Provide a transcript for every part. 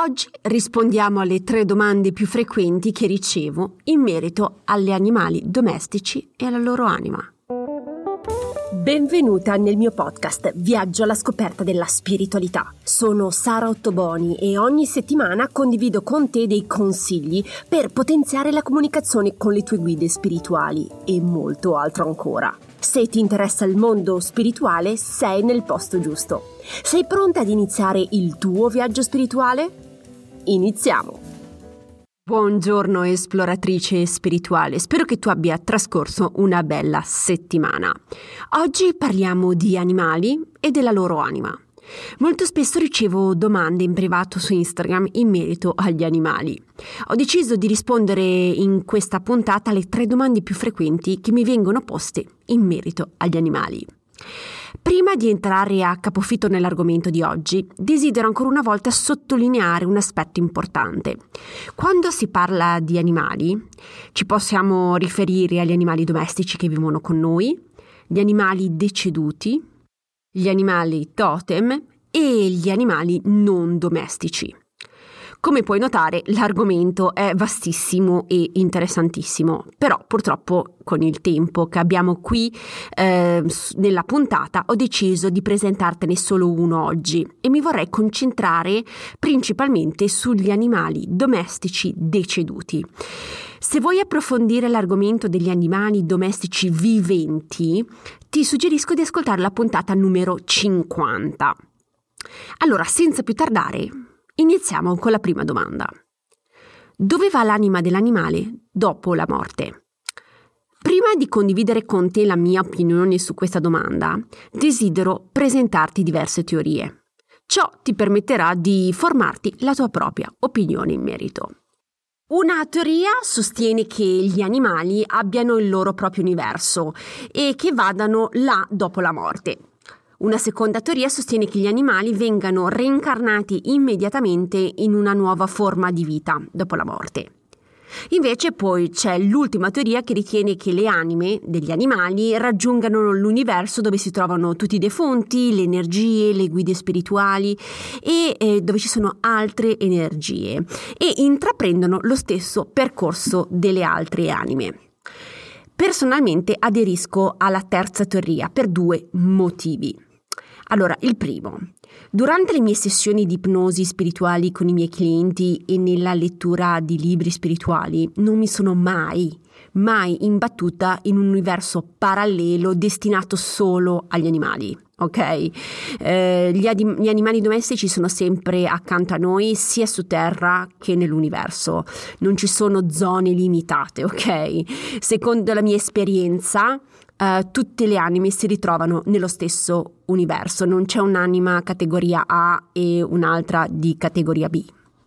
Oggi rispondiamo alle tre domande più frequenti che ricevo in merito agli animali domestici e alla loro anima. Benvenuta nel mio podcast Viaggio alla scoperta della spiritualità. Sono Sara Ottoboni e ogni settimana condivido con te dei consigli per potenziare la comunicazione con le tue guide spirituali e molto altro ancora. Se ti interessa il mondo spirituale, sei nel posto giusto. Sei pronta ad iniziare il tuo viaggio spirituale? Iniziamo! Buongiorno esploratrice spirituale, spero che tu abbia trascorso una bella settimana. Oggi parliamo di animali e della loro anima. Molto spesso ricevo domande in privato su Instagram in merito agli animali. Ho deciso di rispondere in questa puntata alle tre domande più frequenti che mi vengono poste in merito agli animali. Prima di entrare a capofitto nell'argomento di oggi, desidero ancora una volta sottolineare un aspetto importante. Quando si parla di animali, ci possiamo riferire agli animali domestici che vivono con noi, gli animali deceduti, gli animali totem e gli animali non domestici. Come puoi notare, l'argomento è vastissimo e interessantissimo, però purtroppo con il tempo che abbiamo qui eh, nella puntata ho deciso di presentartene solo uno oggi e mi vorrei concentrare principalmente sugli animali domestici deceduti. Se vuoi approfondire l'argomento degli animali domestici viventi, ti suggerisco di ascoltare la puntata numero 50. Allora, senza più tardare, Iniziamo con la prima domanda. Dove va l'anima dell'animale dopo la morte? Prima di condividere con te la mia opinione su questa domanda, desidero presentarti diverse teorie. Ciò ti permetterà di formarti la tua propria opinione in merito. Una teoria sostiene che gli animali abbiano il loro proprio universo e che vadano là dopo la morte. Una seconda teoria sostiene che gli animali vengano reincarnati immediatamente in una nuova forma di vita dopo la morte. Invece poi c'è l'ultima teoria che ritiene che le anime degli animali raggiungano l'universo dove si trovano tutti i defunti, le energie, le guide spirituali e eh, dove ci sono altre energie e intraprendono lo stesso percorso delle altre anime. Personalmente aderisco alla terza teoria per due motivi. Allora, il primo. Durante le mie sessioni di ipnosi spirituali con i miei clienti e nella lettura di libri spirituali non mi sono mai, mai imbattuta in un universo parallelo destinato solo agli animali. Ok? Eh, gli, ad- gli animali domestici sono sempre accanto a noi, sia su terra che nell'universo. Non ci sono zone limitate, ok? Secondo la mia esperienza, Uh, tutte le anime si ritrovano nello stesso universo, non c'è un'anima categoria A e un'altra di categoria B.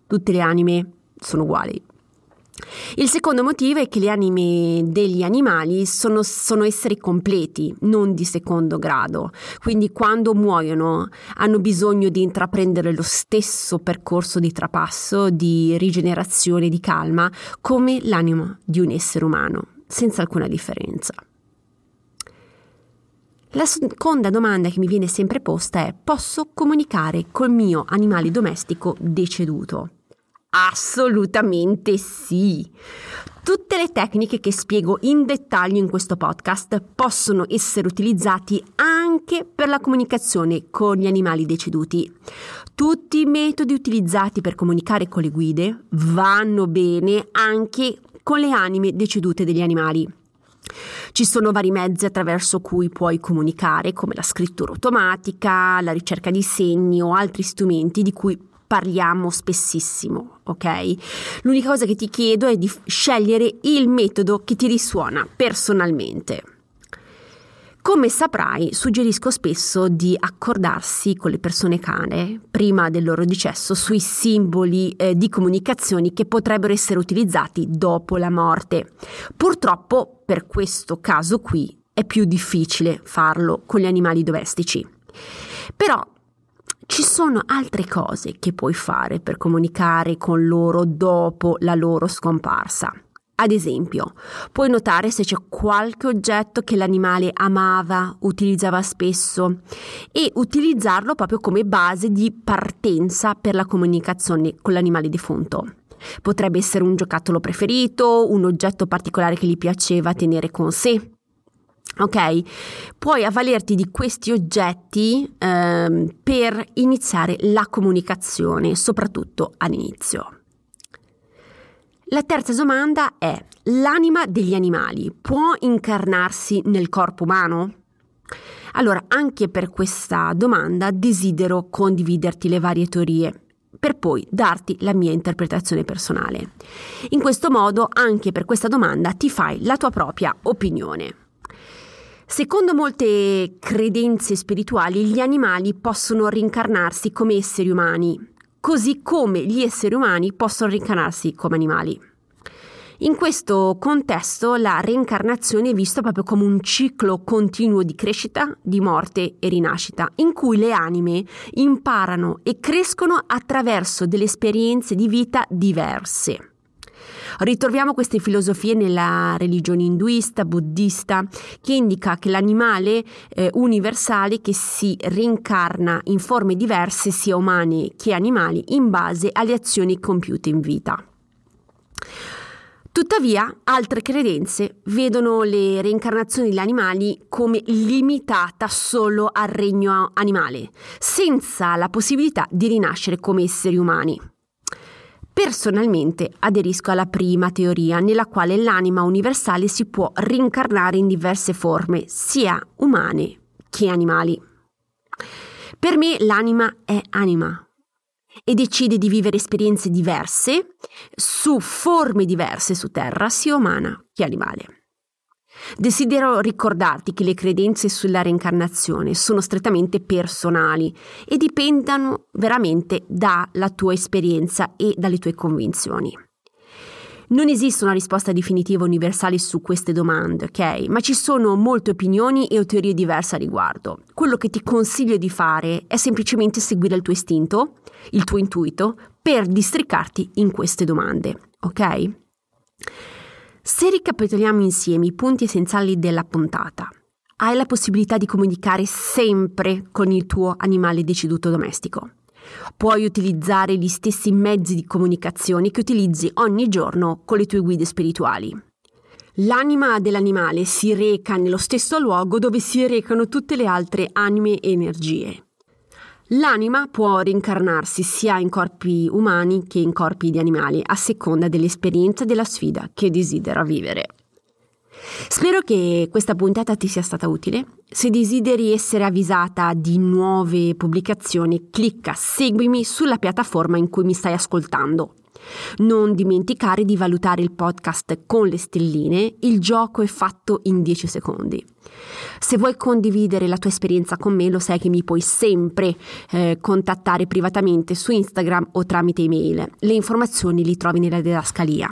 Tutte le anime sono uguali. Il secondo motivo è che le anime degli animali sono, sono, esseri completi, non di secondo grado, quindi quando muoiono hanno bisogno di intraprendere lo stesso percorso di trapasso, di rigenerazione, di calma, come l'anima di un essere umano, senza alcuna differenza. La seconda domanda che mi viene sempre posta è posso comunicare col mio animale domestico deceduto? Assolutamente sì. Tutte le tecniche che spiego in dettaglio in questo podcast possono essere utilizzati anche per la comunicazione con gli animali deceduti. Tutti i metodi utilizzati per comunicare con le guide vanno bene anche con le anime decedute degli animali. Ci sono vari mezzi attraverso cui puoi comunicare, come la scrittura automatica, la ricerca di segni o altri strumenti di cui parliamo spessissimo, ok? L'unica cosa che ti chiedo è di scegliere il metodo che ti risuona personalmente. Come saprai, suggerisco spesso di accordarsi con le persone cane prima del loro decesso sui simboli eh, di comunicazioni che potrebbero essere utilizzati dopo la morte. Purtroppo, per questo caso qui, è più difficile farlo con gli animali domestici. Però ci sono altre cose che puoi fare per comunicare con loro dopo la loro scomparsa. Ad esempio, puoi notare se c'è qualche oggetto che l'animale amava, utilizzava spesso e utilizzarlo proprio come base di partenza per la comunicazione con l'animale defunto. Potrebbe essere un giocattolo preferito, un oggetto particolare che gli piaceva tenere con sé. Ok, puoi avvalerti di questi oggetti ehm, per iniziare la comunicazione, soprattutto all'inizio. La terza domanda è: l'anima degli animali può incarnarsi nel corpo umano? Allora, anche per questa domanda desidero condividerti le varie teorie per poi darti la mia interpretazione personale. In questo modo, anche per questa domanda, ti fai la tua propria opinione. Secondo molte credenze spirituali, gli animali possono rincarnarsi come esseri umani, così come gli esseri umani possono reincarnarsi come animali. In questo contesto la reincarnazione è vista proprio come un ciclo continuo di crescita, di morte e rinascita, in cui le anime imparano e crescono attraverso delle esperienze di vita diverse. Ritroviamo queste filosofie nella religione induista, buddista, che indica che l'animale eh, universale che si reincarna in forme diverse, sia umane che animali, in base alle azioni compiute in vita. Tuttavia, altre credenze vedono le reincarnazioni degli animali come limitata solo al regno animale, senza la possibilità di rinascere come esseri umani. Personalmente aderisco alla prima teoria, nella quale l'anima universale si può rincarnare in diverse forme, sia umane che animali. Per me l'anima è anima, e decide di vivere esperienze diverse su forme diverse su terra, sia umana che animale. Desidero ricordarti che le credenze sulla reincarnazione sono strettamente personali e dipendono veramente dalla tua esperienza e dalle tue convinzioni. Non esiste una risposta definitiva universale su queste domande, ok? Ma ci sono molte opinioni e teorie diverse a riguardo. Quello che ti consiglio di fare è semplicemente seguire il tuo istinto, il tuo intuito, per districarti in queste domande, ok? Se ricapitoliamo insieme i punti essenziali della puntata, hai la possibilità di comunicare sempre con il tuo animale deceduto domestico. Puoi utilizzare gli stessi mezzi di comunicazione che utilizzi ogni giorno con le tue guide spirituali. L'anima dell'animale si reca nello stesso luogo dove si recano tutte le altre anime e energie. L'anima può rincarnarsi sia in corpi umani che in corpi di animali, a seconda dell'esperienza e della sfida che desidera vivere. Spero che questa puntata ti sia stata utile. Se desideri essere avvisata di nuove pubblicazioni, clicca seguimi sulla piattaforma in cui mi stai ascoltando. Non dimenticare di valutare il podcast con le stelline, il gioco è fatto in 10 secondi. Se vuoi condividere la tua esperienza con me, lo sai che mi puoi sempre eh, contattare privatamente su Instagram o tramite email. Le informazioni li trovi nella didascalia.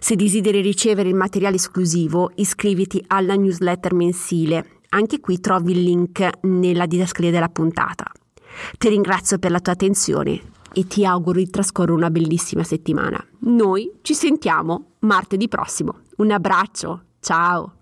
Se desideri ricevere il materiale esclusivo, iscriviti alla newsletter mensile. Anche qui trovi il link nella didascalia della puntata. Ti ringrazio per la tua attenzione e ti auguro di trascorrere una bellissima settimana. Noi ci sentiamo martedì prossimo. Un abbraccio, ciao!